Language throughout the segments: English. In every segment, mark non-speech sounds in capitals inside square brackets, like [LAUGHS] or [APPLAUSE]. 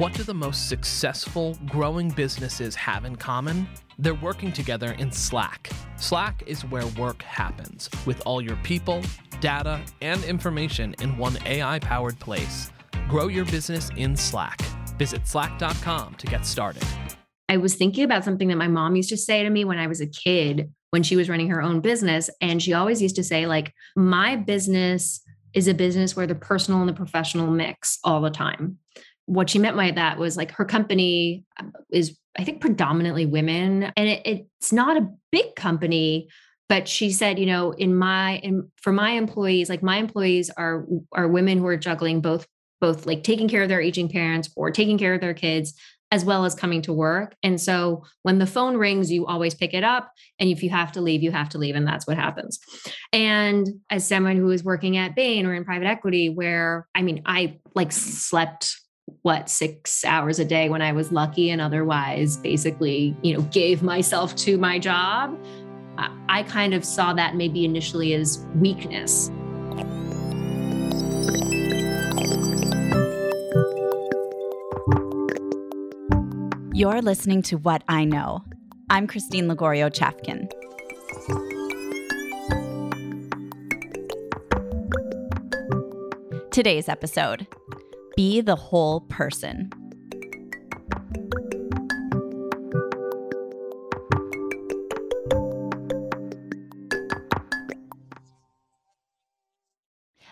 What do the most successful growing businesses have in common? They're working together in Slack. Slack is where work happens, with all your people, data, and information in one AI powered place. Grow your business in Slack. Visit slack.com to get started. I was thinking about something that my mom used to say to me when I was a kid when she was running her own business. And she always used to say, like, my business is a business where the personal and the professional mix all the time. What she meant by that was like her company um, is, I think, predominantly women, and it, it's not a big company. But she said, you know, in my in for my employees, like my employees are are women who are juggling both both like taking care of their aging parents or taking care of their kids as well as coming to work. And so when the phone rings, you always pick it up. And if you have to leave, you have to leave. And that's what happens. And as someone who is working at Bain or in private equity, where I mean, I like slept what six hours a day when I was lucky and otherwise basically, you know, gave myself to my job. I kind of saw that maybe initially as weakness. You're listening to What I Know. I'm Christine Lagorio Chafkin. Today's episode Be the Whole Person.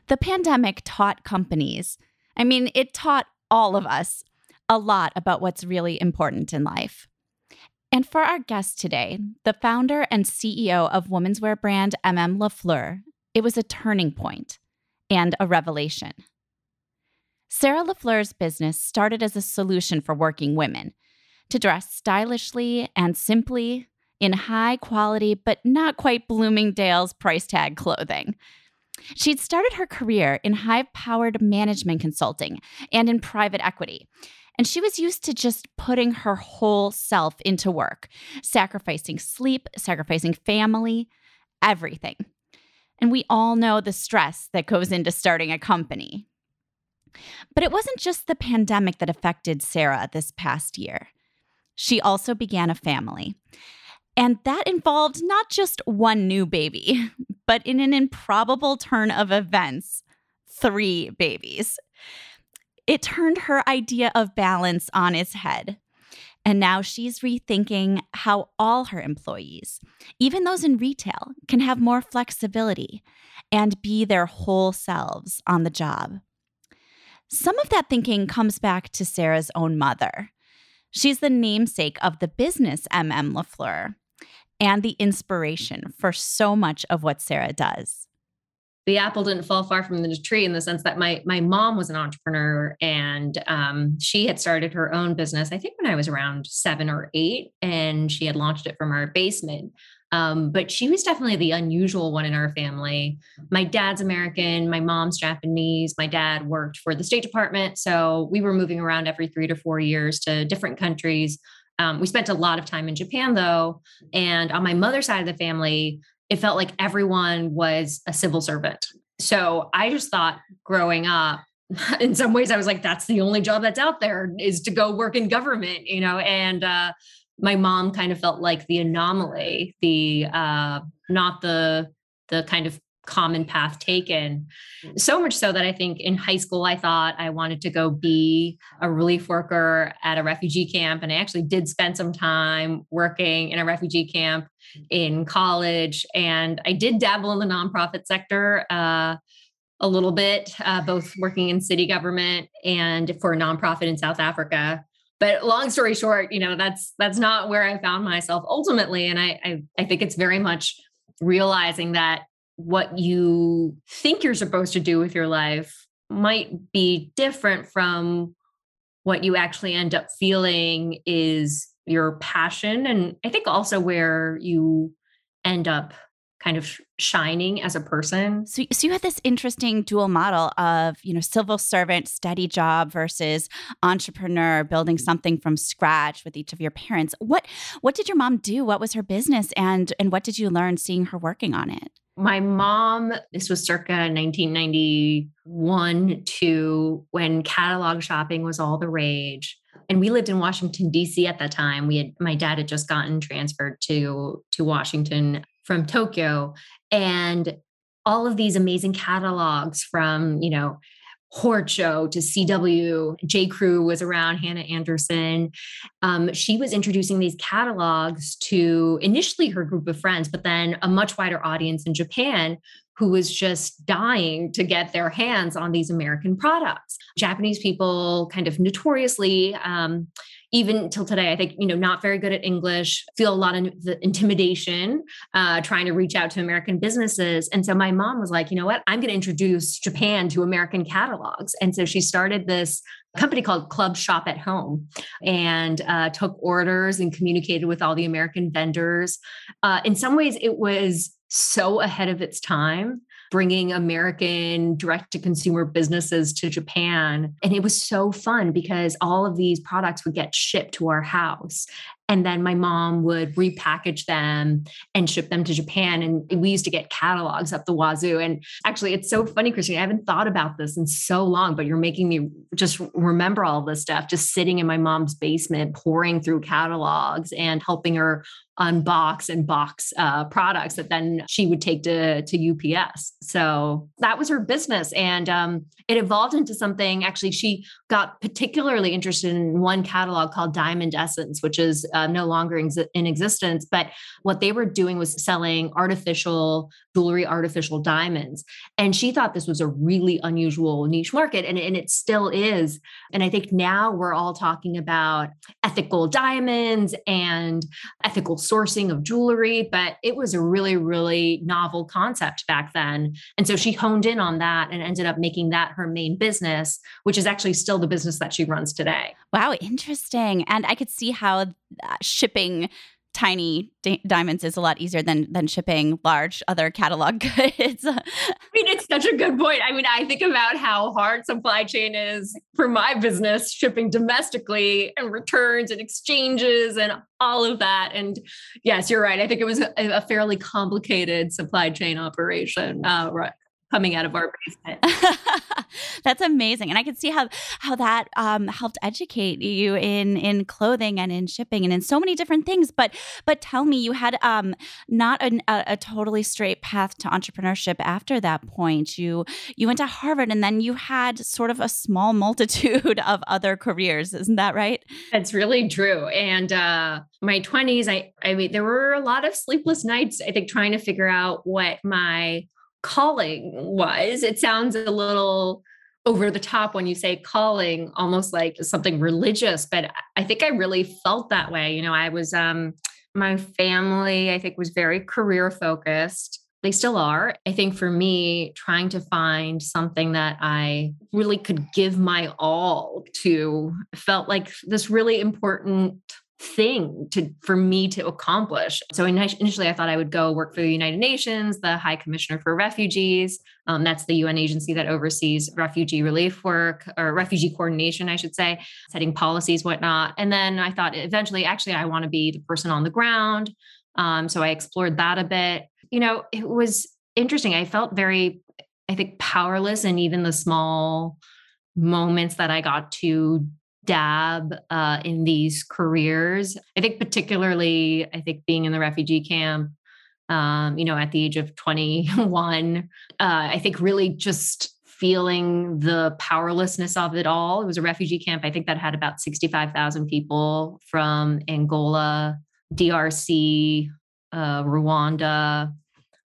The pandemic taught companies, I mean, it taught all of us a lot about what's really important in life. And for our guest today, the founder and CEO of women's wear brand MM LaFleur, it was a turning point and a revelation. Sarah LaFleur's business started as a solution for working women to dress stylishly and simply in high quality but not quite Bloomingdale's price tag clothing. She'd started her career in high powered management consulting and in private equity. And she was used to just putting her whole self into work, sacrificing sleep, sacrificing family, everything. And we all know the stress that goes into starting a company. But it wasn't just the pandemic that affected Sarah this past year. She also began a family. And that involved not just one new baby, but in an improbable turn of events, three babies. It turned her idea of balance on its head. And now she's rethinking how all her employees, even those in retail, can have more flexibility and be their whole selves on the job. Some of that thinking comes back to Sarah's own mother. She's the namesake of the business MM LaFleur and the inspiration for so much of what Sarah does the apple didn't fall far from the tree in the sense that my my mom was an entrepreneur and um, she had started her own business i think when i was around seven or eight and she had launched it from our basement um, but she was definitely the unusual one in our family my dad's american my mom's japanese my dad worked for the state department so we were moving around every three to four years to different countries um, we spent a lot of time in japan though and on my mother's side of the family it felt like everyone was a civil servant. So I just thought growing up, [LAUGHS] in some ways, I was like, that's the only job that's out there is to go work in government, you know, and uh, my mom kind of felt like the anomaly, the uh, not the the kind of common path taken. So much so that I think in high school, I thought I wanted to go be a relief worker at a refugee camp. And I actually did spend some time working in a refugee camp in college. And I did dabble in the nonprofit sector. Uh, a little bit, uh, both working in city government and for a nonprofit in South Africa. But long story short, you know that's that's not where I found myself ultimately, and I, I, I think it's very much realizing that what you think you're supposed to do with your life might be different from what you actually end up feeling is your passion. And i think also where you end up kind of shining as a person. So, so you had this interesting dual model of you know civil servant steady job versus entrepreneur building mm-hmm. something from scratch with each of your parents. What what did your mom do? What was her business? And and what did you learn seeing her working on it? My mom, this was circa 1991 to when catalog shopping was all the rage. And we lived in Washington, DC at that time. We had my dad had just gotten transferred to, to Washington from Tokyo. And all of these amazing catalogs from, you know, Horchow to CW. J. Crew was around, Hanna Andersson. Um, she was introducing these catalogs to initially her group of friends, but then a much wider audience in Japan who was just dying to get their hands on these American products. Japanese people kind of notoriously um, even till today, I think, you know, not very good at English, feel a lot of the intimidation uh, trying to reach out to American businesses. And so my mom was like, you know what, I'm going to introduce Japan to American catalogs. And so she started this company called Club Shop at Home and uh, took orders and communicated with all the American vendors. Uh, in some ways, it was so ahead of its time bringing American direct to consumer businesses to Japan. And it was so fun because all of these products would get shipped to our house. And then my mom would repackage them and ship them to Japan. And we used to get catalogs up the wazoo. And actually, it's so funny, Christine. I haven't thought about this in so long, but you're making me just remember all this stuff, just sitting in my mom's basement, pouring through catalogs and helping her unbox and box uh, products that then she would take to, to UPS. So that was her business. And um, it evolved into something. Actually, she got particularly interested in one catalog called Diamond Essence, which is uh, no longer in existence. But what they were doing was selling artificial jewelry, artificial diamonds. And she thought this was a really unusual niche market, and, and it still is. And I think now we're all talking about ethical diamonds and ethical sourcing of jewelry, but it was a really, really novel concept back then. And so she honed in on that and ended up making that her main business, which is actually still the business that she runs today. Wow, interesting. And I could see how uh, shipping tiny di- diamonds is a lot easier than than shipping large other catalog [LAUGHS] goods. I mean, it's such a good point. I mean, I think about how hard supply chain is for my business, shipping domestically and returns and exchanges and all of that. And yes, you're right. I think it was a, a fairly complicated supply chain operation. Uh, right coming out of our basement. [LAUGHS] That's amazing, and I can see how how that um, helped educate you in in clothing and in shipping and in so many different things. But but tell me, you had um, not a, a totally straight path to entrepreneurship after that point. You you went to Harvard, and then you had sort of a small multitude [LAUGHS] of other careers. Isn't that right? That's really true. And uh, my twenties, I I mean, there were a lot of sleepless nights. I think trying to figure out what my calling was. It sounds a little over the top when you say calling, almost like something religious, but I think I really felt that way. You know, I was, um, my family, I think, was very career focused. They still are. I think for me, trying to find something that I really could give my all to felt like this really important thing to for me to accomplish. So initially, I thought I would go work for the United Nations, the High Commissioner for Refugees. Um, that's the UN agency that oversees refugee relief work or refugee coordination, I should say, setting policies, whatnot. And then I thought eventually, actually, I want to be the person on the ground. Um, so I explored that a bit. You know, it was interesting. I felt very, I think, powerless in even the small moments that I got to dab uh, in these careers. I think particularly, I think being in the refugee camp, um, you know, at the age of 21, uh, I think really just feeling the powerlessness of it all. It was a refugee camp, I think that had about 65,000 people from Angola, DRC, uh, Rwanda,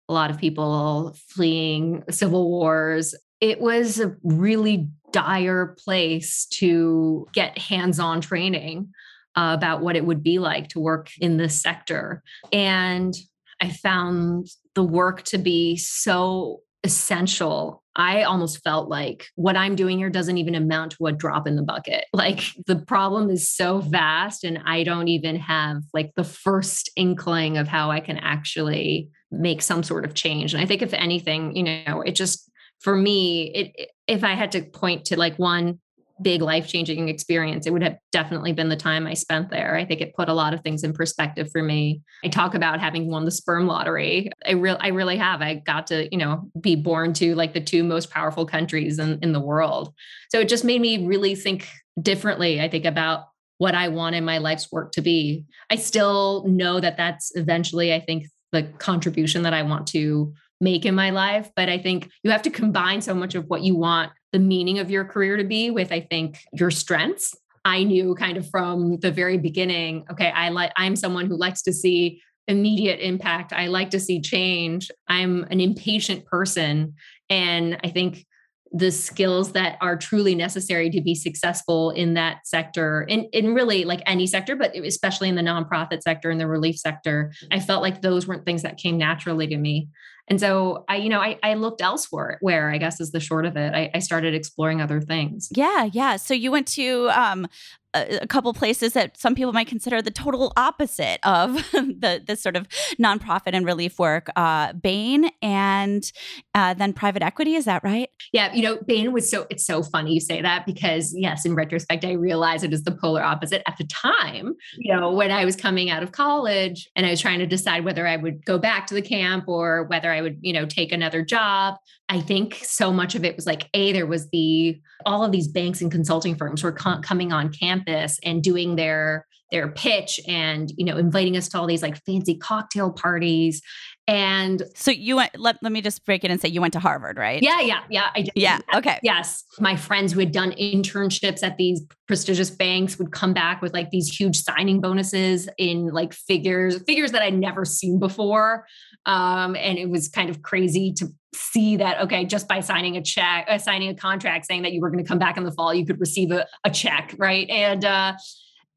a lot of people fleeing civil wars. It was a really dire place to get hands on training uh, about what it would be like to work in this sector. And I found the work to be so essential. I almost felt like what I'm doing here doesn't even amount to a drop in the bucket. [LAUGHS] Like the problem is so vast, and I don't even have like the first inkling of how I can actually make some sort of change. And I think, if anything, you know, it just for me, it if I had to point to like one big life changing experience, it would have definitely been the time I spent there. I think it put a lot of things in perspective for me. I talk about having won the sperm lottery. I real I really have. I got to, you know, be born to like the two most powerful countries in, in the world. So it just made me really think differently, I think, about what I want in my life's work to be. I still know that that's eventually, I think, the contribution that I want to make in my life. But I think you have to combine so much of what you want the meaning of your career to be with, I think, your strengths. I knew kind of from the very beginning, okay, I like I'm someone who likes to see immediate impact. I like to see change. I'm an impatient person. And I think the skills that are truly necessary to be successful in that sector in, in really like any sector but especially in the nonprofit sector and the relief sector i felt like those weren't things that came naturally to me and so I, you know, I, I looked elsewhere where I guess is the short of it. I, I started exploring other things. Yeah. Yeah. So you went to um, a, couple places that some people might consider the total opposite of [LAUGHS] the the sort of nonprofit and relief work. Uh, Bain and uh, then private equity. Is that right? Yeah, you know, Bain was so. It's so funny you say that because yes, in retrospect, I realize it is the polar opposite. At the time, you know, when I was coming out of college and I was trying to decide whether I would go back to the camp or whether I would, you know, take another job. I think so much of it was like, A, there was the, all of these banks and consulting firms were co- coming on campus and doing their, their pitch and, you know, inviting us to all these like fancy cocktail parties. And so you went, let, let me just break it and say you went to Harvard, right? Yeah, yeah, yeah. I did. Yeah. Okay. Yes. My friends who had done internships at these prestigious banks would come back with like these huge signing bonuses in like figures, figures that I'd never seen before. Um, and it was kind of crazy to see that okay just by signing a check uh, signing a contract saying that you were going to come back in the fall you could receive a, a check right and uh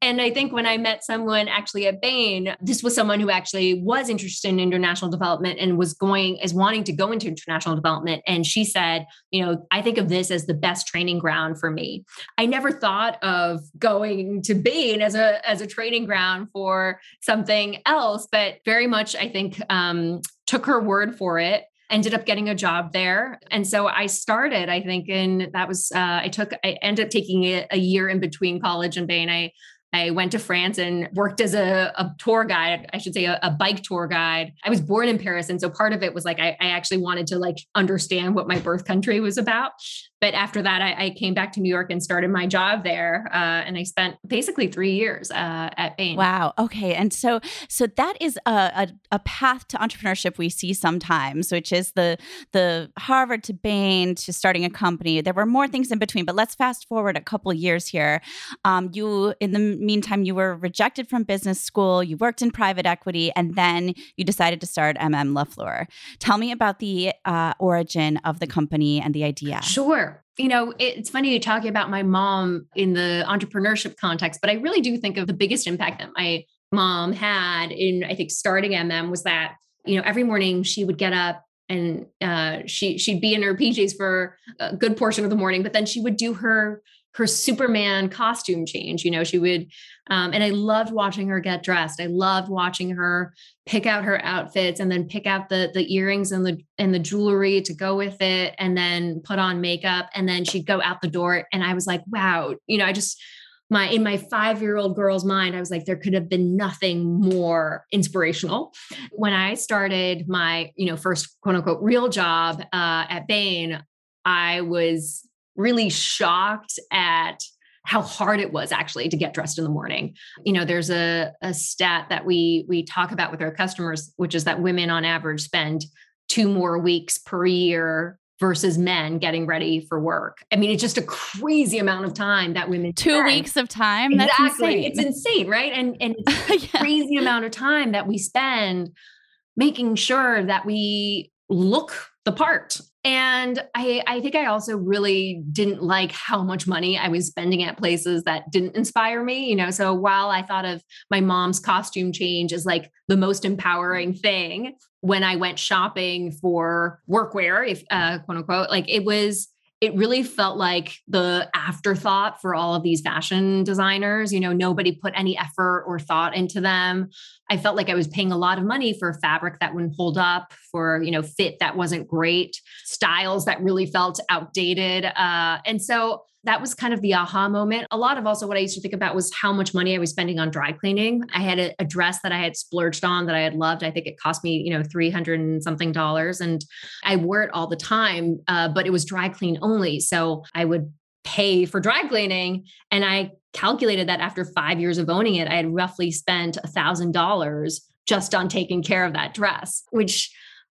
and I think when I met someone actually at Bain, this was someone who actually was interested in international development and was going is wanting to go into international development. And she said, you know, I think of this as the best training ground for me. I never thought of going to Bain as a as a training ground for something else, but very much I think um, took her word for it ended up getting a job there. And so I started, I think, and that was, uh, I took, I ended up taking a, a year in between college and Bain. I I went to France and worked as a, a tour guide, I should say a, a, bike tour guide. I was born in Paris. And so part of it was like I, I, actually wanted to like understand what my birth country was about. But after that, I, I came back to New York and started my job there. Uh, and I spent basically three years uh, at Bain. Wow. Okay. And so so that is a, a, a path to entrepreneurship we see sometimes, which is the the Harvard to Bain to starting a company. There were more things in between, but let's fast forward a couple years here. Um, you in the meantime, you were rejected from business school, you worked in private equity, and then you decided to start MM LaFleur. Tell me about the uh, origin of the company and the idea. Sure. You know, it's funny you talking about my mom in the entrepreneurship context, but I really do think of the biggest impact that my mom had in, I think, starting MM was that, you know, every morning she would get up and uh, she she'd be in her PJs for a good portion of the morning, but then she would do her her Superman costume change. You know, she would, um, and I loved watching her get dressed. I loved watching her pick out her outfits and then pick out the the earrings and the and the jewelry to go with it, and then put on makeup, and then she'd go out the door. And I was like, wow, you know, I just my in my five year old girl's mind, I was like, there could have been nothing more inspirational. When I started my, you know, first quote unquote real job uh, at Bain, I was really shocked at how hard it was actually to get dressed in the morning. You know, there's a, a stat that we we talk about with our customers, which is that women on average spend two more weeks per year versus men getting ready for work. I mean, it's just a crazy amount of time that women two spend. weeks of time. That's exactly. Insane. It's insane, right? And and it's [LAUGHS] yeah. crazy amount of time that we spend making sure that we look the part and I, I think I also really didn't like how much money I was spending at places that didn't inspire me. You know, so while I thought of my mom's costume change as like the most empowering thing, when I went shopping for workwear, if uh, quote unquote, like it was it really felt like the afterthought for all of these fashion designers. You know, nobody put any effort or thought into them. I felt like I was paying a lot of money for fabric that wouldn't hold up, for, you know, fit that wasn't great, styles that really felt outdated. Uh, and so that was kind of the aha moment. A lot of also what I used to think about was how much money I was spending on dry cleaning. I had a, a dress that I had splurged on that I had loved. I think it cost me, you know, 300 and something dollars. And I wore it all the time, uh, but it was dry clean only. So I would pay for dry cleaning. And I calculated that after five years of owning it, I had roughly spent a thousand dollars just on taking care of that dress, which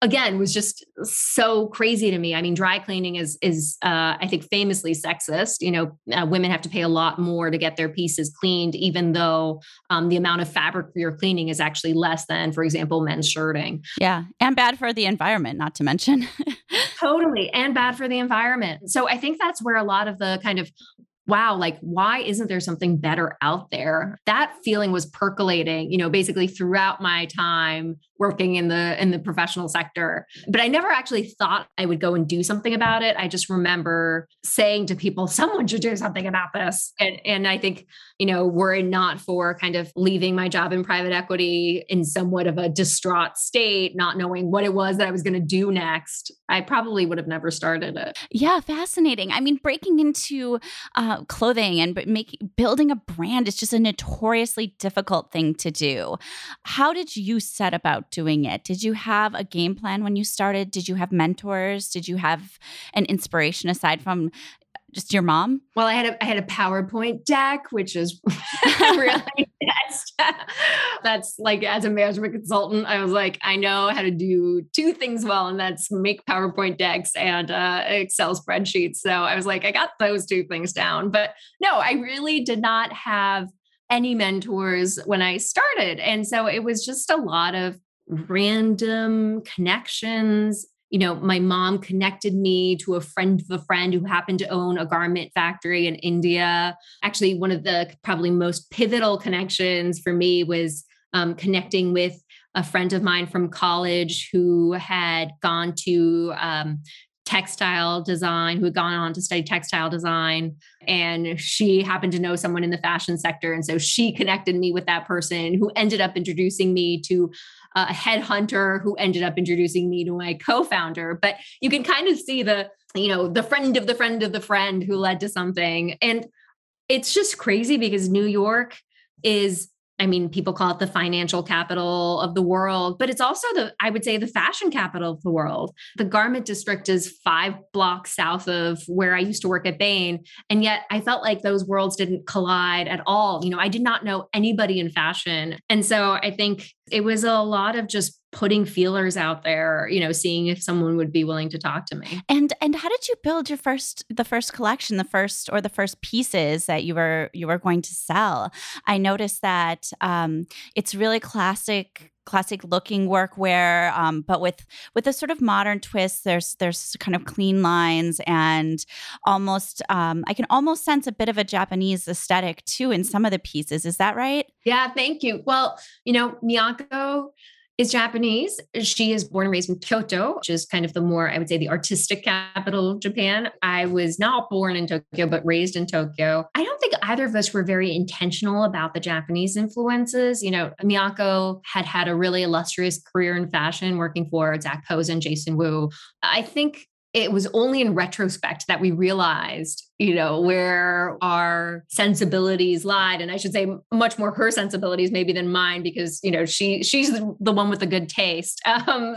again was just so crazy to me. I mean, dry cleaning is is uh, I think famously sexist. You know, uh, women have to pay a lot more to get their pieces cleaned, even though um, the amount of fabric you're cleaning is actually less than, for example, men's shirting. Yeah, and bad for the environment, not to mention. [LAUGHS] totally, and bad for the environment. So I think that's where a lot of the kind of wow, like, why isn't there something better out there? That feeling was percolating, you know, basically throughout my time working in the in the professional sector. But i never actually thought i would go and do something about it. I just remember saying to people someone should do something about this. And and i think you know were it not for kind of leaving my job in private equity in somewhat of a distraught state not knowing what it was that i was going to do next i probably would have never started it. Yeah fascinating. I mean breaking into uh, clothing and making building a brand is just a notoriously difficult thing to do. How did you set about doing it? Did you have a game plan when you started? Did you have mentors? Did you have an inspiration aside from just your mom? Well, I had a I had a PowerPoint deck, which is [LAUGHS] really [LAUGHS] best. [LAUGHS] that's like as a management consultant, I was like, I know how to do two things well, and that's make PowerPoint decks and uh, Excel spreadsheets. So I was like, I got those two things down. But no, I really did not have any mentors when I started, and so it was just a lot of random connections. You know, my mom connected me to a friend of a friend who happened to own a garment factory in India. Actually, one of the probably most pivotal connections for me was um, connecting with a friend of mine from college who had gone to um, textile design who had gone on to study textile design and she happened to know someone in the fashion sector and so she connected me with that person who ended up introducing me to a headhunter who ended up introducing me to my co-founder. But you can kind of see the you know the friend of the friend of the friend who led to something. And it's just crazy because new york is I mean, people call it the financial capital of the world, but it's also the, I would say, the fashion capital of the world. The garment district is five blocks south of where I used to work at Bain. And yet I felt like those worlds didn't collide at all. You know, I did not know anybody in fashion. And so I think it was a lot of just putting feelers out there you know seeing if someone would be willing to talk to me. And and how did you build your first the first collection the first or the first pieces that you were you were going to sell? I noticed that um, it's really classic classic looking workwear um, but with with a sort of modern twist there's there's kind of clean lines and almost um, i can almost sense a bit of a japanese aesthetic too in some of the pieces. Is that right? Yeah thank you. Well you know miyako is Japanese. She is born and raised in Kyoto, which is kind of the more, I would say, the artistic capital of Japan. I was not born in Tokyo, but raised in Tokyo. I don't think either of us were very intentional about the Japanese influences. You know, Miyako had had a really illustrious career in fashion, working for Zac Posen and Jason Wu. I think it was only in retrospect that we realized you know where our sensibilities lied and i should say much more her sensibilities maybe than mine because you know she she's the one with the good taste [LAUGHS] um,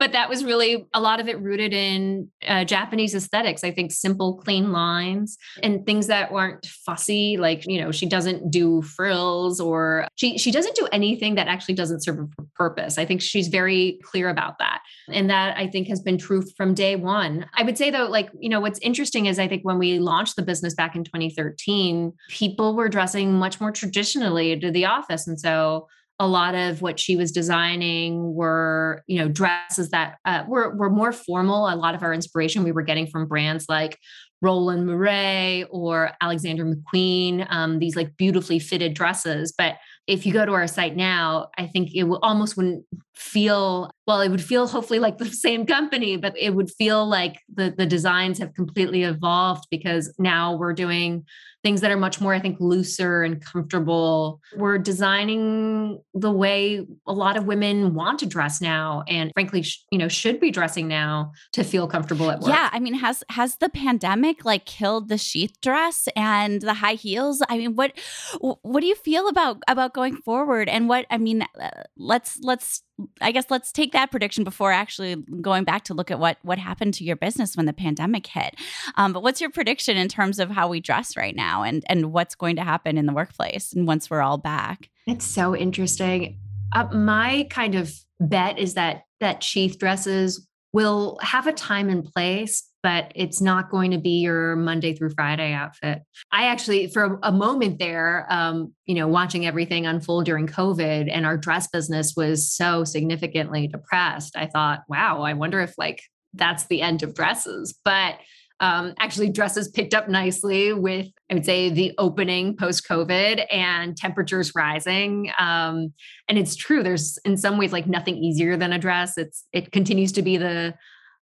but that was really a lot of it rooted in uh, japanese aesthetics i think simple clean lines and things that weren't fussy like you know she doesn't do frills or she she doesn't do anything that actually doesn't serve a purpose. I think she's very clear about that and that i think has been true from day one i would say though like you know what's interesting is i think when we launched the business back in 2013, people were dressing much more traditionally to the office. And so a lot of what she was designing were, you know, dresses that uh, were, were more formal. A lot of our inspiration we were getting from brands like Roland Mouret or Alexander McQueen, um, these like beautifully fitted dresses. But if you go to our site now, I think it will almost wouldn't feel well, it would feel hopefully like the [LAUGHS] same company, but it would feel like the, the designs have completely evolved because now we're doing things that are much more, I think, looser and comfortable. We're designing the way a lot of women want to dress now, and frankly, sh- you know, should be dressing now to feel comfortable at work. Yeah, I mean, has has the pandemic like killed the sheath dress and the high heels? I mean, what what do you feel about about going forward? And what I mean, uh, let's let's I guess let's take that prediction before actually going back to look at what what happened to your business when the pandemic hit. Um, but what's your prediction in terms of how we dress right now, and and what's going to happen in the workplace, and once we're all back? It's so interesting. Uh, my kind of bet is that that sheath dresses will have a time and place but it's not going to be your Monday through Friday outfit. I actually, for a moment there, um, you know, watching everything unfold during COVID and our dress business was so significantly depressed, I thought, wow, I wonder if like that's the end of dresses. But um, actually, dresses picked up nicely with, I would say, the opening post COVID and temperatures rising. Um, and it's true. There's in some ways like nothing easier than a dress. It's it continues to be the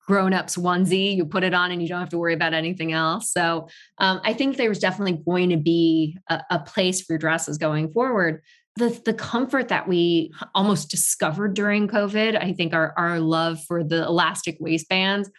grown-ups onesie you put it on and you don't have to worry about anything else. So um, i think there's definitely going to be a, a place for dresses going forward. The, the comfort that we almost discovered during covid i think our, our love for the elastic waistbands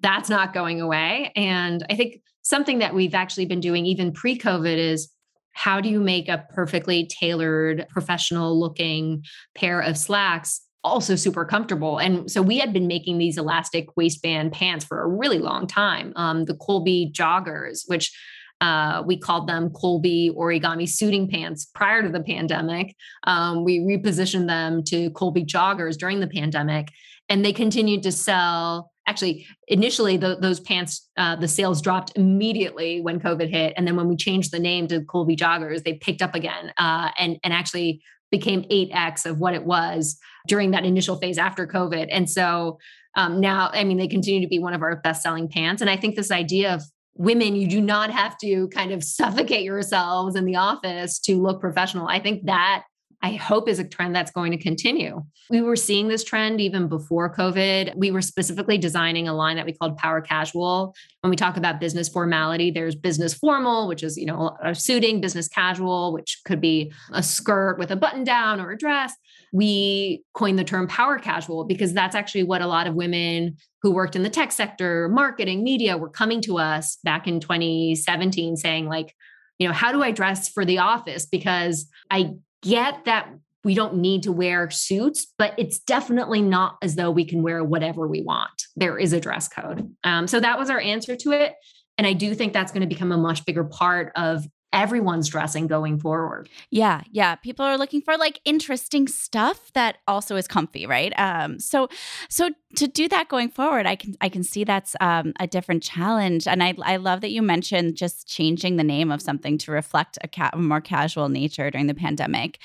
that's not going away. And i think something that we've actually been doing even pre-covid is how do you make a perfectly tailored professional looking pair of slacks also super comfortable. And so we had been making these elastic waistband pants for a really long time. Um, the Colby joggers, which uh, we called them Colby origami suiting pants prior to the pandemic. Um, we repositioned them to Colby joggers during the pandemic, and they continued to sell. Actually, initially the, those pants, uh, the sales dropped immediately when COVID hit, and then when we changed the name to Colby joggers, they picked up again, uh, and and actually became 8x of what it was during that initial phase after COVID. And so um, now, I mean, they continue to be one of our best selling pants. And I think this idea of women, you do not have to kind of suffocate yourselves in the office to look professional. I think that I hope is a trend that's going to continue. We were seeing this trend even before COVID. We were specifically designing a line that we called Power Casual. When we talk about business formality, there's business formal, which is, you know, a suiting, business casual, which could be a skirt with a button down or a dress. We coined the term power casual because that's actually what a lot of women who worked in the tech sector, marketing, media were coming to us back in 2017 saying like, you know, how do I dress for the office? Because I get that we don't need to wear suits, but it's definitely not as though we can wear whatever we want. There is a dress code. Um, so that was our answer to it. And I do think that's going to become a much bigger part of everyone's dressing going forward. Yeah, yeah. People are looking for like interesting stuff that also is comfy, right? Um, so, so to do that going forward, I can I can see that's um, a different challenge, and I I love that you mentioned just changing the name of something to reflect a, ca- more casual nature during the pandemic.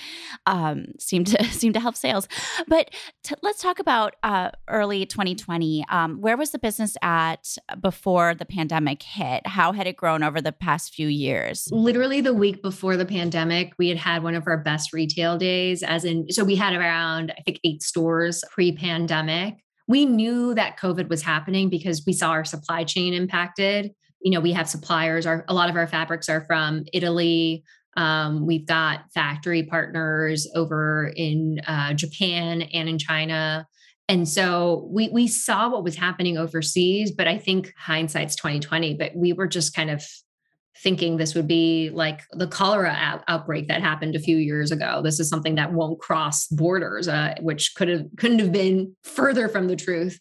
Um, seemed to [LAUGHS] seem to help sales, but t- let's talk about uh, early 2020. Um, where was the business at before the pandemic hit? How had it grown over the past few years? Literally the week before the pandemic, we had had one of our best retail days. As in, so we had around I think eight stores pre-pandemic we knew that COVID was happening because we saw our supply chain impacted. You know, we have suppliers, our, a lot of our fabrics are from Italy. Um, we've got factory partners over in uh, Japan and in China. And so we we saw what was happening overseas, but I think hindsight's 2020, but we were just kind of thinking this would be like the cholera out- outbreak that happened a few years ago. This is something that won't cross borders, uh, which could have couldn't have been further from the truth.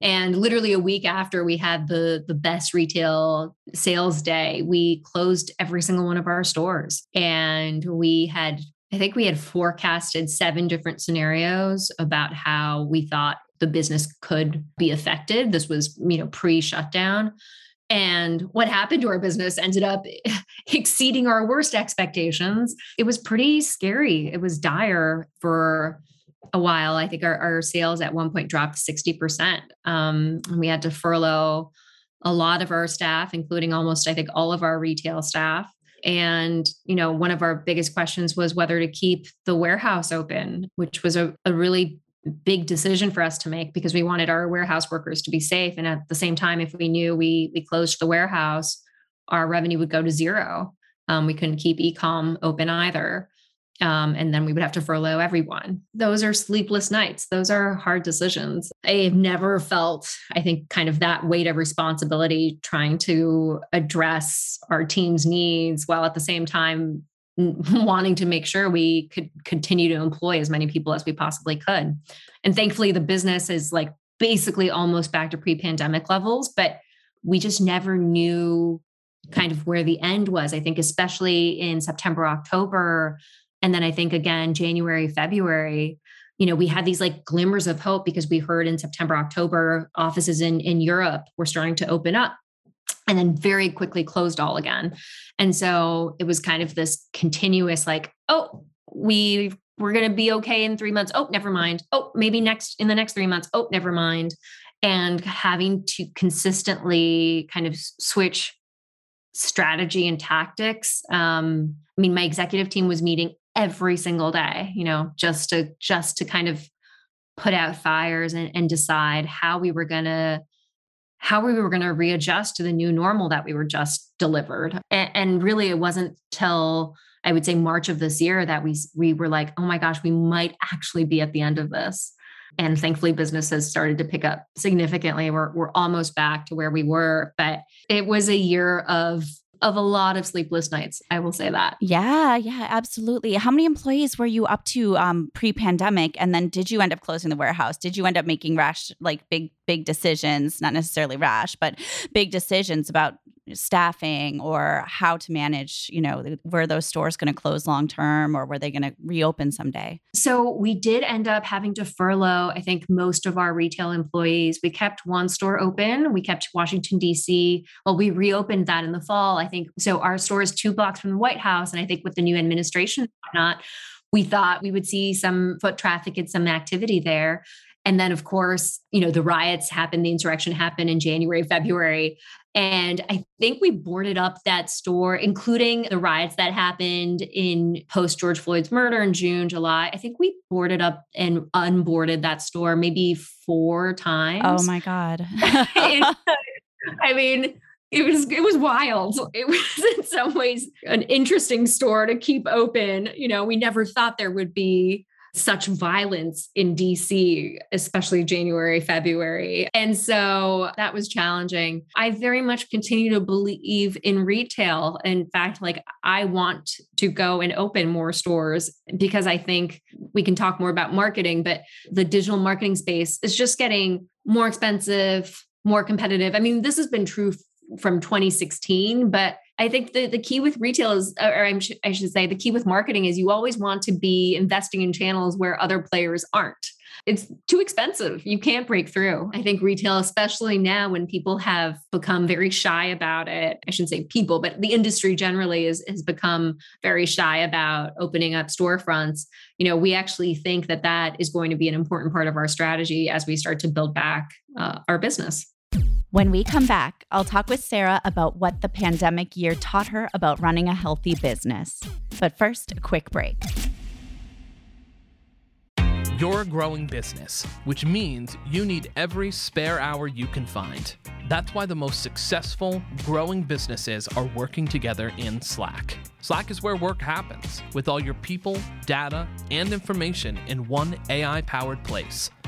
And literally a week after we had the the best retail sales day, we closed every single one of our stores, and we had. I think we had forecasted seven different scenarios about how we thought the business could be affected. This was, you know, pre-shutdown and what happened to our business ended up [LAUGHS] exceeding our worst expectations. It was pretty scary. It was dire for a while. I think our, our sales at one point dropped 60%. Um, and we had to furlough a lot of our staff, including almost, I think, all of our retail staff. And, you know, one of our biggest questions was whether to keep the warehouse open, which was a, a really big decision for us to make because we wanted our warehouse workers to be safe. And at the same time, if we knew we we closed the warehouse, our revenue would go to zero. Um, we couldn't keep ecom open either. Um, and then we would have to furlough everyone. Those are sleepless nights. Those are hard decisions. I've never felt, I think, kind of that weight of responsibility trying to address our team's needs while at the same time [LAUGHS] wanting to make sure we could continue to employ as many people as we possibly could. And thankfully, the business is like basically almost back to pre pandemic levels, but we just never knew kind of where the end was. I think, especially in September, October, and then I think again, January, February, you know, we had these like glimmers of hope because we heard in September, October, offices in, in Europe were starting to open up and then very quickly closed all again. And so it was kind of this continuous like, oh, we we're going to be okay in 3 months. Oh, never mind. Oh, maybe next in the next 3 months. Oh, never mind. And having to consistently kind of switch strategy and tactics. Um, I mean, my executive team was meeting every single day, you know, just to just to kind of put out fires and, and decide how we were going to how we were going to readjust to the new normal that we were just delivered. And, and, really, it wasn't till I would say March of this year that we we were like, oh my gosh, we might actually be at the end of this. And thankfully, business has started to pick up significantly. We're we're almost back to where we were, but it was a year of of a lot of sleepless nights. I will say that. Yeah, yeah, absolutely. How many employees were you up to um, pre-pandemic, and then did you end up closing the warehouse? Did you end up making rash, like big, big decisions? Not necessarily rash, but big decisions about staffing or how to manage you know were those stores going to close long term or were they going to reopen someday. So we did end up having to furlough i think most of our retail employees. We kept one store open. We kept washington d.c well we reopened that in the fall i think. So our store is two blocks from the white house and i think with the new administration not we thought we would see some foot traffic and some activity there and then, of course, you know, the riots happened, the insurrection happened in January, February. And I think we boarded up that store, including the riots that happened in post George Floyd's murder in June, July. I think we boarded up and unboarded that store maybe four oh times. Oh my God. [LAUGHS] [LAUGHS] I mean, it was it was wild. It [LAUGHS] was in some ways an interesting store to keep open. You know, we never thought there would be such violence in DC, especially January, February. And so that was challenging. I very much continue to believe in retail. In fact, like I want to go and open more stores because I think we can talk more about marketing, but the digital marketing space is just getting more expensive, more competitive. I mean, this has been true from 2016, but I think the, the key with retail is, or I'm, I should say, the key with marketing is you always want to be investing in channels where other players aren't. It's too expensive. You can't break through. I think retail, especially now when people have become very shy about it, I shouldn't say people, but the industry generally is, has become very shy about opening up storefronts. You know, we actually think that that is going to be an important part of our strategy as we start to build back uh, our business. When we come back, I'll talk with Sarah about what the pandemic year taught her about running a healthy business. But first, a quick break. You're a growing business, which means you need every spare hour you can find. That's why the most successful, growing businesses are working together in Slack. Slack is where work happens, with all your people, data, and information in one AI powered place.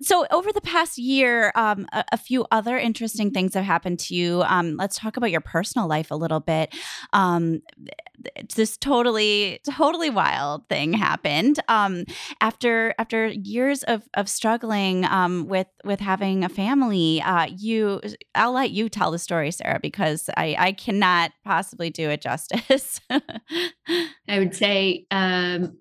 So, over the past year, um, a, a, few other interesting things have happened to you. Um, let's talk about your personal life a little bit. Um, this totally, totally wild thing happened um, after after years of of struggling um, with with having a family. Uh, you, I'll let you tell the story, Sarah, because I I cannot possibly do it justice. [LAUGHS] I would say um,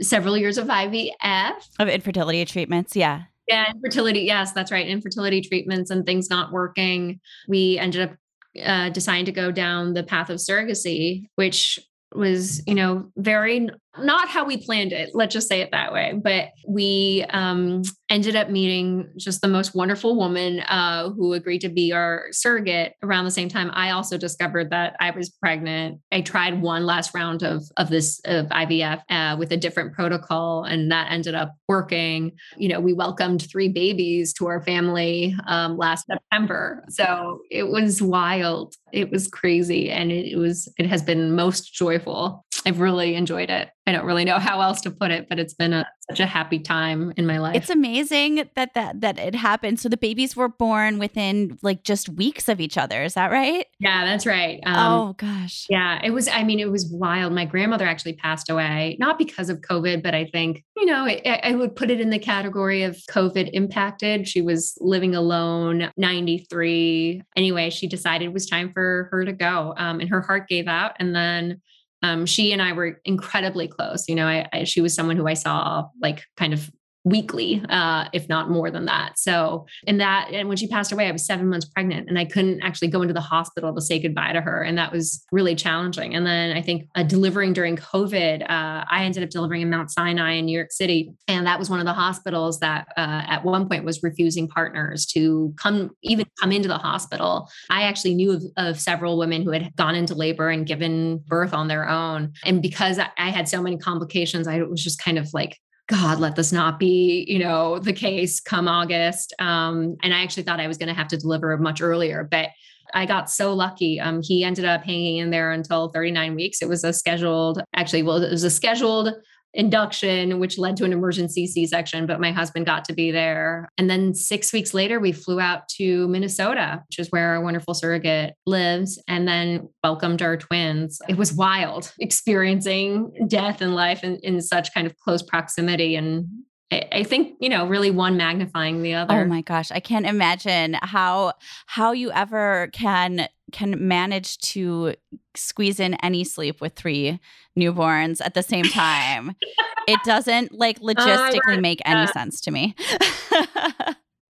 several years of IVF of infertility treatments. Yeah. Yeah, infertility. Yes, that's right. Infertility treatments and things not working. We ended up uh, deciding to go down the path of surrogacy, which was, you know, very not how we planned it. Let's just say it that way. But we um, ended up meeting just the most wonderful woman uh, who agreed to be our surrogate around the same time. I also discovered that I was pregnant. I tried one last round of of this of IVF uh, with a different protocol, and that ended up working. You know, we welcomed three babies to our family um, last September, so it was wild. It was crazy, and it, it was it has been most joyful. I've really enjoyed it. I don't really know [LAUGHS] how else to put it, but it's been a, such a happy time in my life. It's amazing that that that it happened. So the babies were born within like just weeks of each other. Is that right? Yeah, that's right. Um, oh gosh. Yeah, it was. I mean, it was wild. My grandmother actually passed away, not because of COVID, but I think you know it, I would put it in the category of COVID impacted. She was living alone, ninety three. Anyway, she decided it was time for her to go, um, and her heart gave out, and then um, she and I were incredibly close. You know, I, I, she was someone who I saw like kind of weekly, uh, if not more than that. So, and that, and when she passed away, I was seven months pregnant and I couldn't actually go into the hospital to say goodbye to her. And that was really challenging. And then I think uh, delivering during COVID, uh, I ended up delivering in Mount Sinai in New York City. And that was one of the hospitals that uh, at one point was refusing partners to come, even come into the hospital. I actually knew of, of several women who had gone into labor and given birth on their own. And because I had so many complications, I was just kind of like, God, let this not be, you know, the case come August. Um, and I actually thought I was going to have to deliver much earlier, but I got so lucky. Um, he ended up hanging in there until 39 weeks. It was a scheduled, actually, well, it was a scheduled induction, which led to an emergency C section, but my husband got to be there. And then six weeks later, we flew out to Minnesota, which is where our wonderful surrogate lives, and then welcomed our twins. It was wild [LAUGHS] experiencing death and life in, in such kind of close proximity. And I think you know really one magnifying the other. Oh my gosh, I can't imagine how how you ever can can manage to squeeze in any sleep with three newborns at the same time. it doesn't like [LAUGHS] uh, logistically make any sense to me. [LAUGHS]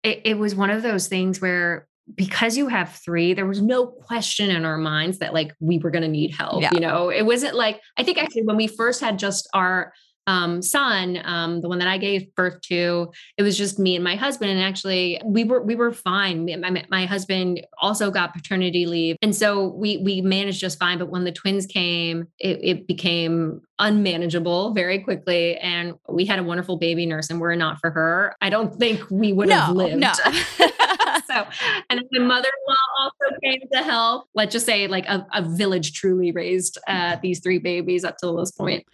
it, it was one of those things where because you have three, there was no question in our minds that like we were going to need help. Yeah. You know, it wasn't like, I think actually when we first had just our um, son, um, the one that I gave birth to, it was just me and my husband. And actually, we were we were fine. My, my husband also got paternity leave, and so we we managed just fine. But when the twins came, it, it became unmanageable very quickly, and we had a wonderful baby nurse. And were it not for her, I don't think we would have lived. No. [LAUGHS] so, and my mother-in-law also came to help. Let's just say, like a, a village truly raised uh, these three babies up to this point.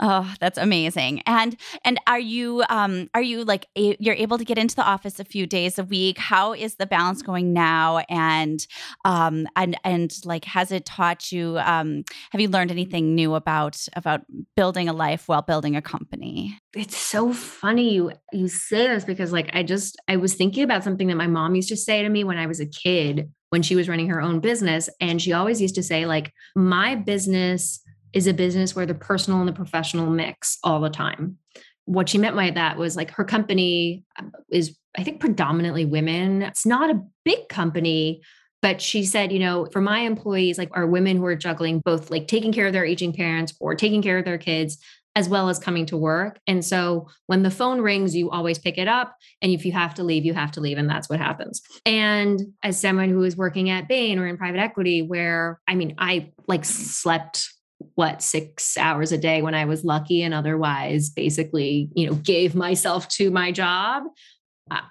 Oh, that's amazing. And and are you um are you like a, you're able to get into the office a few days a week? How is the balance going now? And um and and like has it taught you? Um, have you learned anything new about about building a life while building a company? It's so funny you you say this because like I just I was thinking about something that my mom used to say to me when I was a kid when she was running her own business and she always used to say like my business is a business where the personal and the professional mix all the time. What she meant by that was like her company um, is i think predominantly women. It's not a big company but she said you know for my employees like are women who are juggling both like taking care of their aging parents or taking care of their kids as well as coming to work. And so when the phone rings, you always pick it up. And if you have to leave, you have to leave. And that's what happens. And as someone who is working at Bain or in private equity, where I mean, I like slept what six hours a day when I was lucky and otherwise basically, you know, gave myself to my job.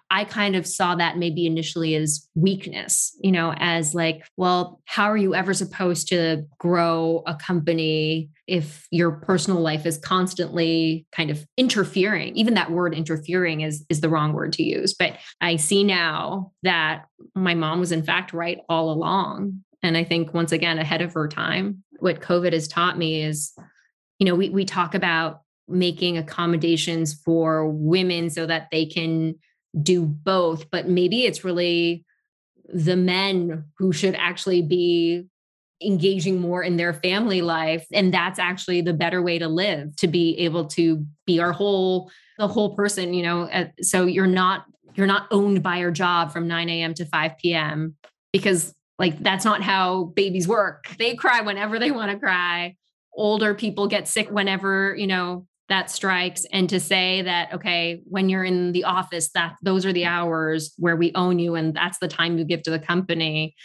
I kind of saw that maybe initially as weakness, you know, as like, well, how are you ever supposed to grow a company if your personal life is constantly kind of interfering? Even that word interfering is is the wrong word to use. But I see now that my mom was in fact right all along. And I think once again, ahead of her time, what COVID has taught me is, you know, we we talk about making accommodations for women so that they can do both, but maybe it's really the men who should actually be engaging more in their family life and that's actually the better way to live to be able to be our whole the whole person you know so you're not you're not owned by your job from 9 a.m to 5 p.m because like that's not how babies work. They cry whenever they want to cry. Older people get sick whenever, you know, that strikes and to say that okay when you're in the office that those are the hours where we own you and that's the time you give to the company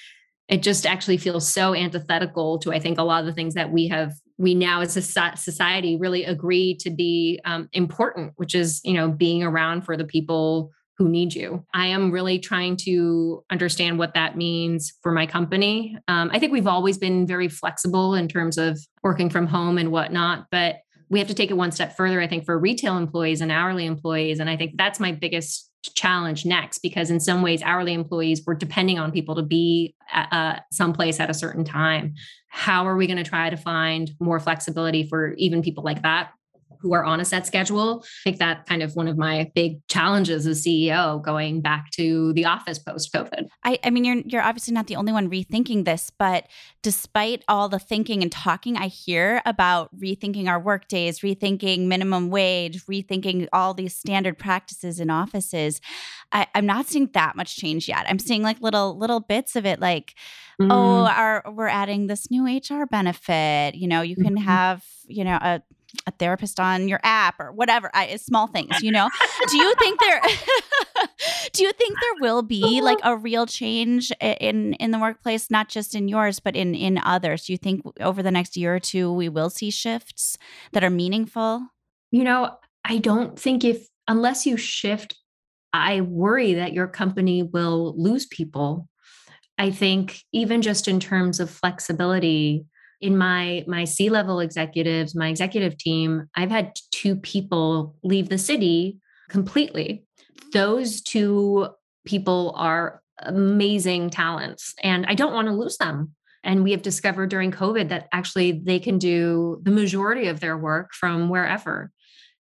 it just actually feels so antithetical to i think a lot of the things that we have we now as a society really agree to be um, important which is you know being around for the people who need you. I am really trying to understand what that means for my company. Um, I think we've always been very flexible in terms of working from home and whatnot, but we have to take it one step further, I think, for retail employees and hourly employees. And I think that's my biggest challenge next, because in some ways, hourly employees were depending on people to be uh, someplace at a certain time. How are we going to try to find more flexibility for even people like that? Who are on a set schedule. I think that kind of one of my big challenges as CEO going back to the office post COVID. I, I mean, you're you're obviously not the only one rethinking this, but despite all the thinking and talking I hear about rethinking our work days, rethinking minimum wage, rethinking all these standard practices in offices, I, I'm not seeing that much change yet. I'm seeing like little little bits of it, like oh, mm. oh, our we're adding this new HR benefit. You know, you can mm-hmm. have you know a a therapist on your app or whatever I, small things you know? Do you think there [LAUGHS] do you think there will be like a real change in in the workplace not just in yours but in in others? Do you think over the next year or two we will see shifts that are meaningful? You know i don't think if unless you shift i worry that your company will lose people. I think even just in terms of flexibility in my my c-level executives my executive team i've had two people leave the city completely. Those two people are amazing talents and i don't want to lose them. And we have discovered during covid that actually they can do the majority of their work from wherever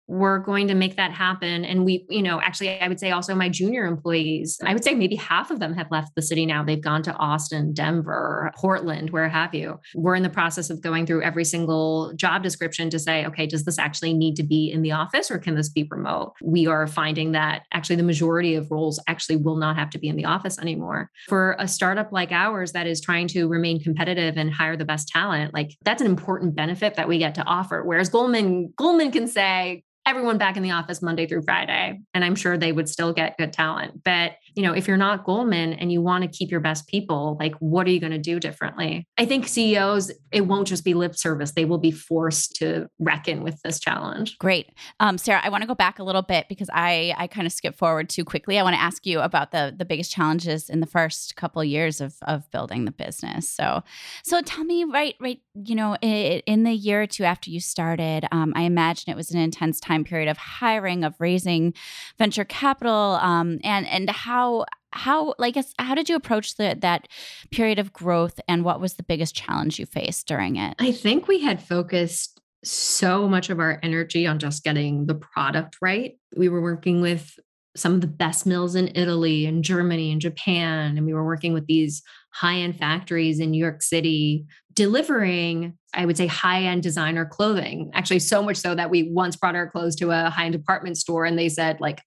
we're going to make that happen. And we, you know, actually, I would say also my junior employees, I would say maybe half of them have left the city now. They've gone to Austin, Denver, Portland, where have you. We're in the process of going through every single job description to say, okay, does this actually need to be in the office or can this be remote? We are finding that actually the majority of roles actually will not have to be in the office anymore. For a startup like ours that is trying to remain competitive and hire the best talent, like that's an important benefit that we get to offer. Whereas Goldman, Goldman can say, everyone back in the office Monday through Friday. And I'm sure they would still get good talent. But, you know, if you're not Goldman and you want to keep your best people, like what are you going to do differently? I think CEOs, it won't just be lip service. They will be forced to reckon with this challenge. Great. Um, Sarah, I want to go back a little bit because I, I kind of skipped forward too quickly. I want to ask you about the, the biggest challenges in the first couple of years of, of building the business. So, so tell me, right, right, you know, in, in the year or two after you started, um, I imagine it was an intense time period of hiring, of raising venture capital, um, and and how how how like how did you approach the, that period of growth and what was the biggest challenge you faced during it i think we had focused so much of our energy on just getting the product right we were working with some of the best mills in italy and germany and japan and we were working with these high-end factories in new york city delivering I would say high end designer clothing. Actually, so much so that we once brought our clothes to a high end department store and they said, like,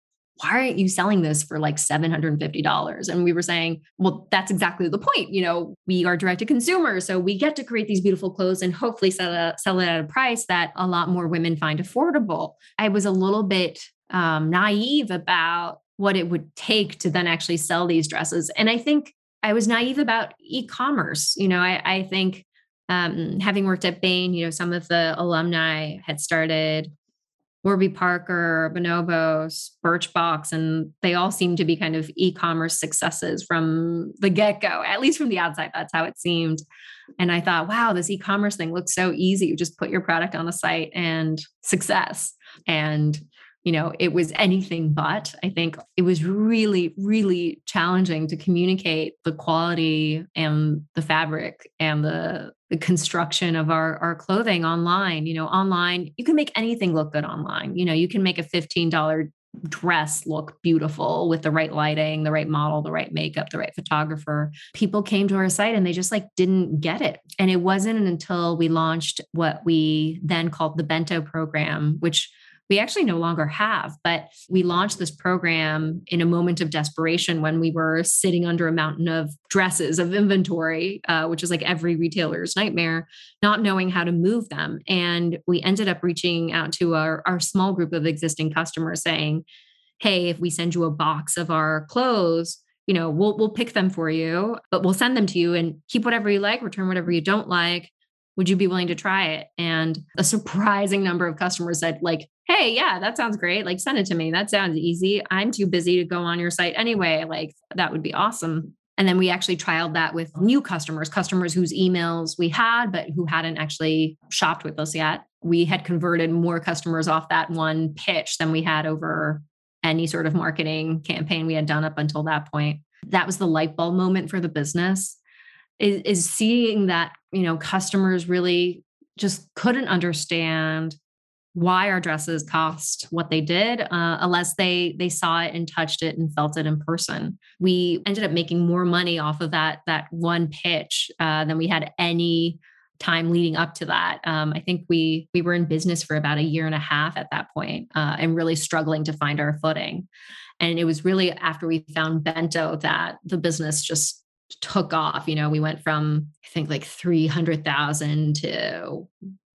why aren't you selling this for like $750? And we were saying, well, that's exactly the point. You know, we are direct to consumer. So we get to create these beautiful clothes and hopefully sell, a, sell it at a price that a lot more women find affordable. I was a little bit um, naive about what it would take to then actually sell these dresses. And I think I was naive about e commerce. You know, I, I think um, having worked at Bain, you know, some of the alumni had started Warby Parker, Bonobos, Birchbox, and they all seem to be kind of e-commerce successes from the get-go. At least from the outside, that's how it seemed. And I thought, wow, this e-commerce thing looks so easy. You just put your product on the site and success. And you know, it was anything but. I think it was really, really challenging to communicate the quality and the fabric and the, the construction of our, our clothing online. You know, online, you can make anything look good online. You know, you can make a $15 dress look beautiful with the right lighting, the right model, the right makeup, the right photographer. People came to our site and they just like didn't get it. And it wasn't until we launched what we then called the Bento program, which we actually no longer have. But we launched this program in a moment of desperation when we were sitting under a mountain of dresses of inventory, uh, which is like every retailer's nightmare, not knowing how to move them. And we ended up reaching out to our, our small group of existing customers saying, hey, if we send you a box of our clothes, you know, we'll we'll pick them for you, but we'll send them to you and keep whatever you like, return whatever you don't like. Would you be willing to try it? And a surprising number of customers said, like, hey, yeah, that sounds great. Like, send it to me. That sounds easy. I'm too busy to go on your site anyway. Like, that would be awesome. And then we actually trialed that with new customers, customers whose emails we had, but who hadn't actually shopped with us yet. We had converted more customers off that one pitch than we had over any sort of marketing campaign we had done up until that point. That was the light bulb moment for the business is, is seeing that, you know, customers really just couldn't understand why our dresses cost what they did uh, unless they they saw it and touched it and felt it in person we ended up making more money off of that that one pitch uh, than we had any time leading up to that. Um, I think we we were in business for about a year and a half at that point, uh, and really struggling to find our footing. And it was really after we found Bento that the business just took off. You know, we went from I think like three hundred thousand to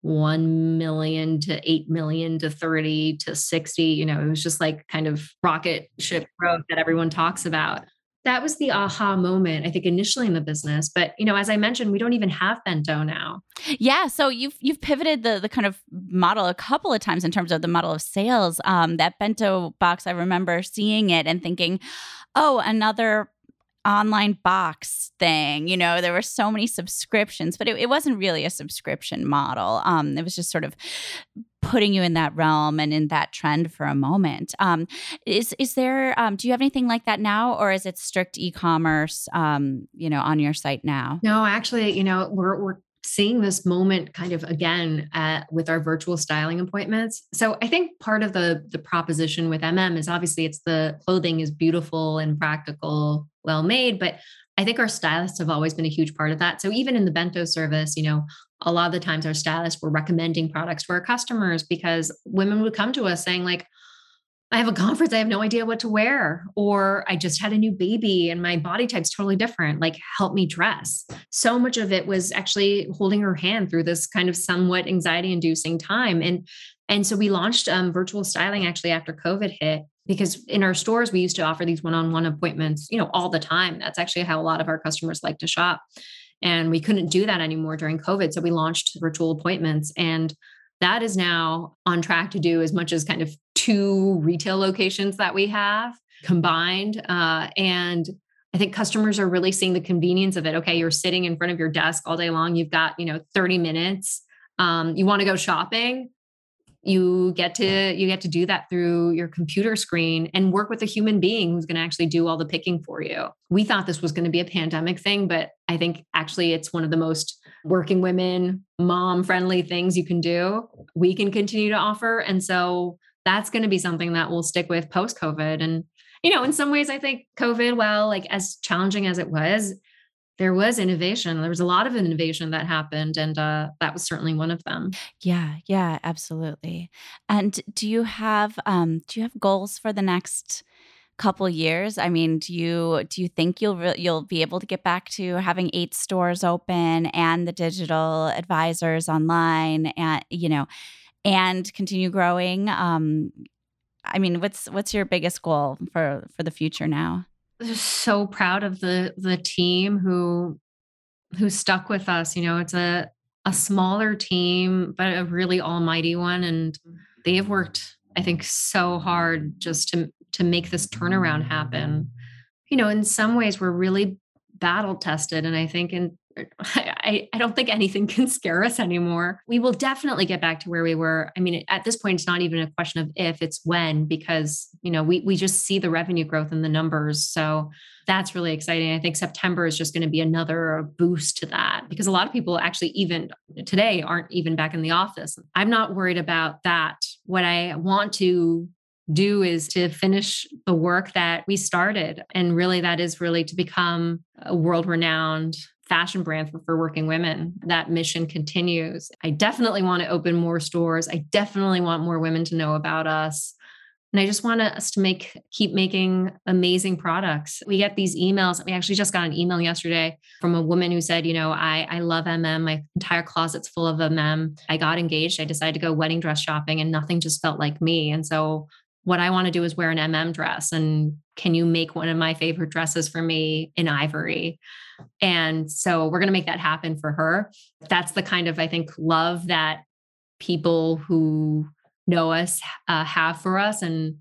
1 million to 8 million to 30 to 60 you know it was just like kind of rocket ship growth that everyone talks about. That was the aha moment i think initially in the business but you know as i mentioned we don't even have bento now. Yeah so you've you've pivoted the the kind of model a couple of times in terms of the model of sales um that bento box i remember seeing it and thinking oh another online box thing. You know, there were so many subscriptions, but it, it wasn't really a subscription model. Um, it was just sort of putting you in that realm and in that trend for a moment. Um, is is there? Um, do you have anything like that now, or is it strict e-commerce? Um, you know, on your site now? No, actually, you know, we're we're seeing this moment kind of again at, with our virtual styling appointments. So I think part of the the proposition with MM is obviously it's the clothing is beautiful and practical, well made, but I think our stylists have always been a huge part of that. So even in the bento service, you know, a lot of the times our stylists were recommending products to our customers because women would come to us saying like I have a conference, I have no idea what to wear, or I just had a new baby and my body type's totally different. Like, help me dress. So much of it was actually holding her hand through this kind of somewhat anxiety inducing time. And and so we launched um, virtual styling actually after COVID hit because in our stores we used to offer these one-on-one appointments, you know, all the time. That's actually how a lot of our customers like to shop. And we couldn't do that anymore during COVID. So we launched virtual appointments and that is now on track to do as much as kind of two retail locations that we have combined. Uh, and I think customers are really seeing the convenience of it. Okay, you're sitting in front of your desk all day long. You've got, you know, 30 minutes. Um, you want to go shopping you get to you get to do that through your computer screen and work with a human being who's going to actually do all the picking for you we thought this was going to be a pandemic thing but i think actually it's one of the most working women mom friendly things you can do we can continue to offer and so that's going to be something that will stick with post covid and you know in some ways i think covid well like as challenging as it was there was innovation. There was a lot of innovation that happened, and uh, that was certainly one of them. Yeah, yeah, absolutely. And do you have um, do you have goals for the next couple years? I mean, do you do you think you'll re- you'll be able to get back to having eight stores open and the digital advisors online, and you know, and continue growing? Um, I mean, what's what's your biggest goal for for the future now? so proud of the the team who who stuck with us. You know, it's a a smaller team, but a really almighty one, and they have worked, I think, so hard just to to make this turnaround happen. You know, in some ways, we're really battle tested, and I think in [LAUGHS] I, I don't think anything can scare us anymore. We will definitely get back to where we were. I mean, at this point, it's not even a question of if, it's when, because you know we we just see the revenue growth in the numbers. So that's really exciting. I think September is just going to be another boost to that because a lot of people actually even today aren't even back in the office. I'm not worried about that. What I want to do is to finish the work that we started. And really, that is really to become a world renowned fashion brand for, for working women. That mission continues. I definitely want to open more stores. I definitely want more women to know about us. And I just want us to make keep making amazing products. We get these emails. We actually just got an email yesterday from a woman who said, you know, I I love MM. My entire closet's full of MM. I got engaged. I decided to go wedding dress shopping and nothing just felt like me. And so what I want to do is wear an MM dress. And can you make one of my favorite dresses for me in ivory? And so we're going to make that happen for her. That's the kind of, I think, love that people who know us uh, have for us and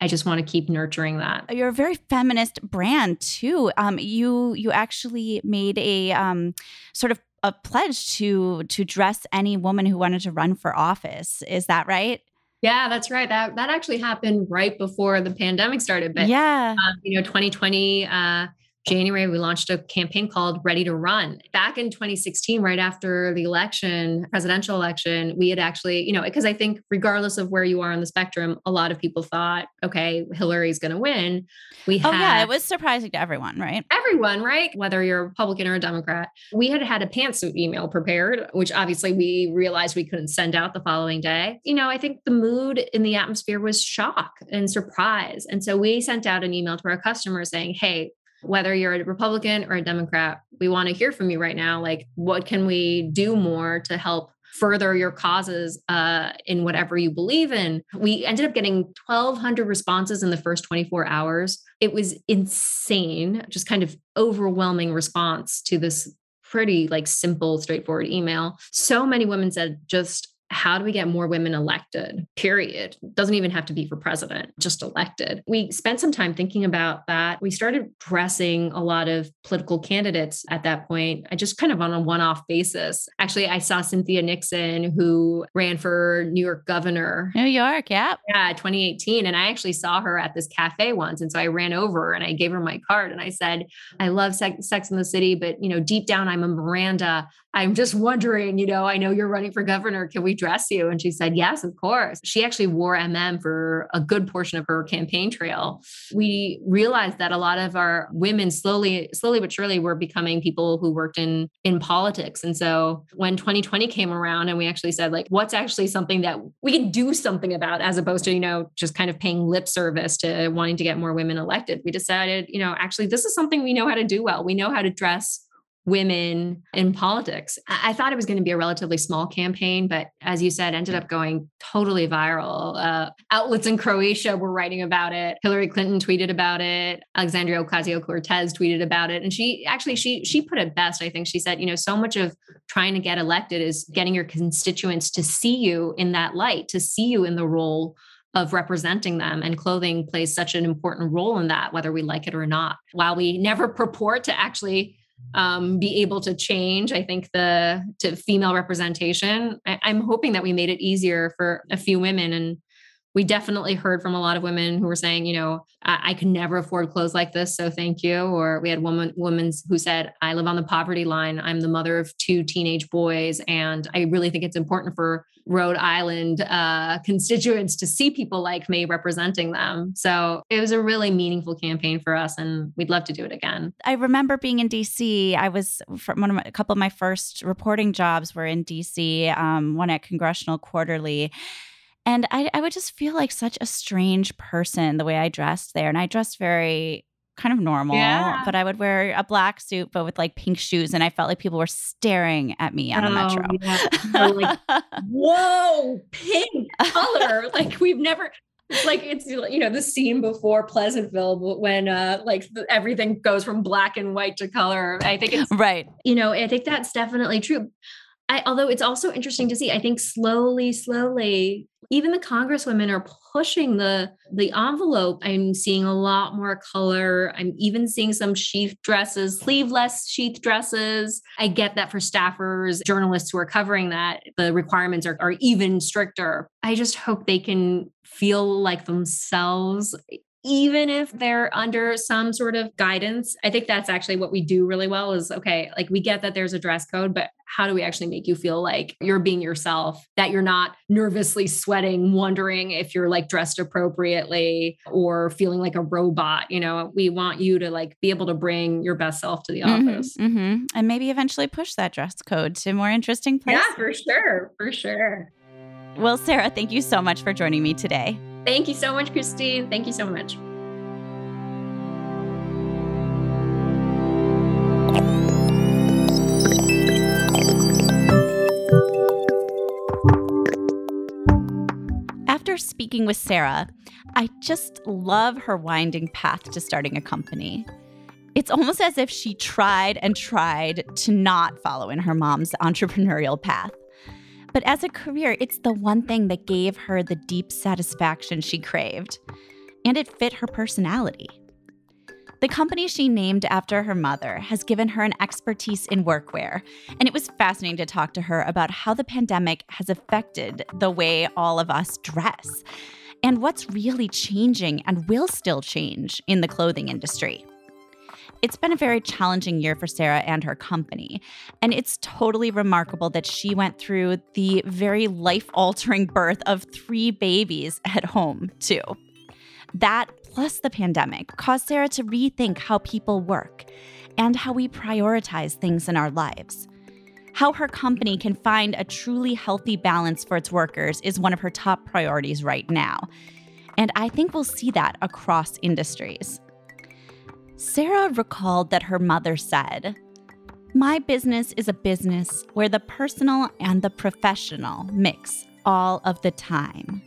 I just want to keep nurturing that. You're a very feminist brand too. Um, you you actually made a um, sort of a pledge to to dress any woman who wanted to run for office. Is that right? Yeah, that's right. That that actually happened right before the pandemic started. But yeah, um, you know, 2020. Uh, January, we launched a campaign called Ready to Run. Back in 2016, right after the election, presidential election, we had actually, you know, because I think regardless of where you are on the spectrum, a lot of people thought, okay, Hillary's going to win. We oh, yeah, it was surprising to everyone, right? Everyone, right? Whether you're a Republican or a Democrat. We had had a pantsuit email prepared, which obviously we realized we couldn't send out the following day. You know, I think the mood in the atmosphere was shock and surprise. And so we sent out an email to our customers saying, hey, whether you're a Republican or a Democrat, we want to hear from you right now. Like, what can we do more to help further your causes uh, in whatever you believe in? We ended up getting 1,200 responses in the first 24 hours. It was insane, just kind of overwhelming response to this pretty like simple straightforward email so many women said just how do we get more women elected? Period. Doesn't even have to be for president, just elected. We spent some time thinking about that. We started pressing a lot of political candidates at that point, I just kind of on a one off basis. Actually, I saw Cynthia Nixon, who ran for New York governor. New York, yeah. Yeah, 2018. And I actually saw her at this cafe once. And so I ran over and I gave her my card and I said, I love Sex, Sex in the City, but, you know, deep down, I'm a Miranda. I'm just wondering, you know, I know you're running for governor. Can we dress you? And she said, Yes, of course. She actually wore MM for a good portion of her campaign trail. We realized that a lot of our women slowly, slowly but surely were becoming people who worked in in politics. And so when 2020 came around and we actually said, like, what's actually something that we can do something about as opposed to, you know, just kind of paying lip service to wanting to get more women elected, we decided, you know, actually this is something we know how to do well. We know how to dress women in politics. I thought it was going to be a relatively small campaign, but as you said, ended up going totally viral. Uh, outlets in Croatia were writing about it. Hillary Clinton tweeted about it. Alexandria Ocasio Cortez tweeted about it, and she actually she she put it best. I think she said, you know, so much of trying to get elected is getting your constituents to see you in that light, to see you in the role of representing them and clothing plays such an important role in that whether we like it or not while we never purport to actually um, be able to change i think the to female representation I, i'm hoping that we made it easier for a few women and we definitely heard from a lot of women who were saying, you know, I, I never afford clothes like this, so thank you. Or we had woman women who said, I live on the poverty line. I'm the mother of two teenage boys, and I really think it's important for Rhode Island uh, constituents to see people like me representing them. So it was a really meaningful campaign for us, and we'd love to do it again. I remember being in DC. I was from one of my, a couple of my first reporting jobs were in DC. Um, one at Congressional Quarterly and I, I would just feel like such a strange person the way I dressed there. And I dressed very kind of normal, yeah. but I would wear a black suit, but with like pink shoes. And I felt like people were staring at me on oh, the metro. Yeah. like, [LAUGHS] whoa, pink color. [LAUGHS] like we've never, like it's you know the scene before Pleasantville when uh like everything goes from black and white to color. I think it's right. You know, I think that's definitely true. I, although it's also interesting to see, I think slowly, slowly, even the congresswomen are pushing the the envelope. I'm seeing a lot more color. I'm even seeing some sheath dresses, sleeveless sheath dresses. I get that for staffers, journalists who are covering that, the requirements are, are even stricter. I just hope they can feel like themselves even if they're under some sort of guidance. I think that's actually what we do really well is okay, like we get that there's a dress code, but how do we actually make you feel like you're being yourself, that you're not nervously sweating, wondering if you're like dressed appropriately or feeling like a robot? You know, we want you to like be able to bring your best self to the Mhm, office. mhm. And maybe eventually push that dress code to more interesting places. Yeah, for sure. For sure. Well, Sarah, thank you so much for joining me today. Thank you so much, Christine. Thank you so much. After speaking with Sarah, I just love her winding path to starting a company. It's almost as if she tried and tried to not follow in her mom's entrepreneurial path. But as a career, it's the one thing that gave her the deep satisfaction she craved, and it fit her personality. The company she named after her mother has given her an expertise in workwear, and it was fascinating to talk to her about how the pandemic has affected the way all of us dress and what's really changing and will still change in the clothing industry. It's been a very challenging year for Sarah and her company, and it's totally remarkable that she went through the very life altering [LAUGHS] birth of three babies at home, too. That, plus the pandemic, caused Sarah to rethink how people work and how we prioritize things in our lives. How her company can find a truly healthy balance for its workers is one of her top priorities right now. And I think we'll see that across industries. Sarah recalled that her mother said, My business is a business where the personal and the professional mix all of the time.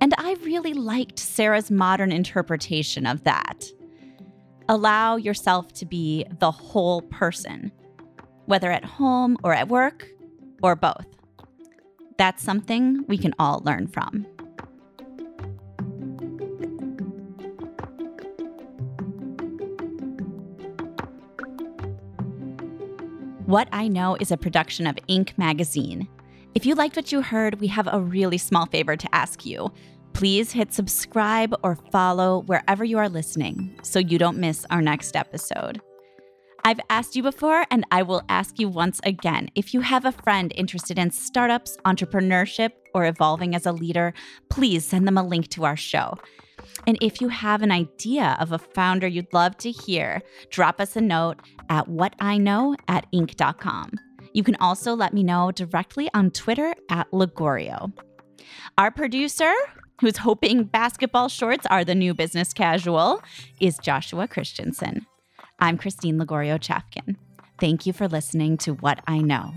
And I really liked Sarah's modern interpretation of that. Allow yourself to be the whole person, whether at home or at work or both. That's something we can all learn from. What I Know is a production of Inc. magazine. If you liked what you heard, we have a really small favor to ask you. Please hit subscribe or follow wherever you are listening so you don't miss our next episode. I've asked you before, and I will ask you once again. If you have a friend interested in startups, entrepreneurship, or evolving as a leader, please send them a link to our show. And if you have an idea of a founder you'd love to hear, drop us a note at whatiknow at inc.com. You can also let me know directly on Twitter at Lagorio. Our producer, who's hoping basketball shorts are the new business casual, is Joshua Christensen. I'm Christine Lagorio Chafkin. Thank you for listening to What I Know.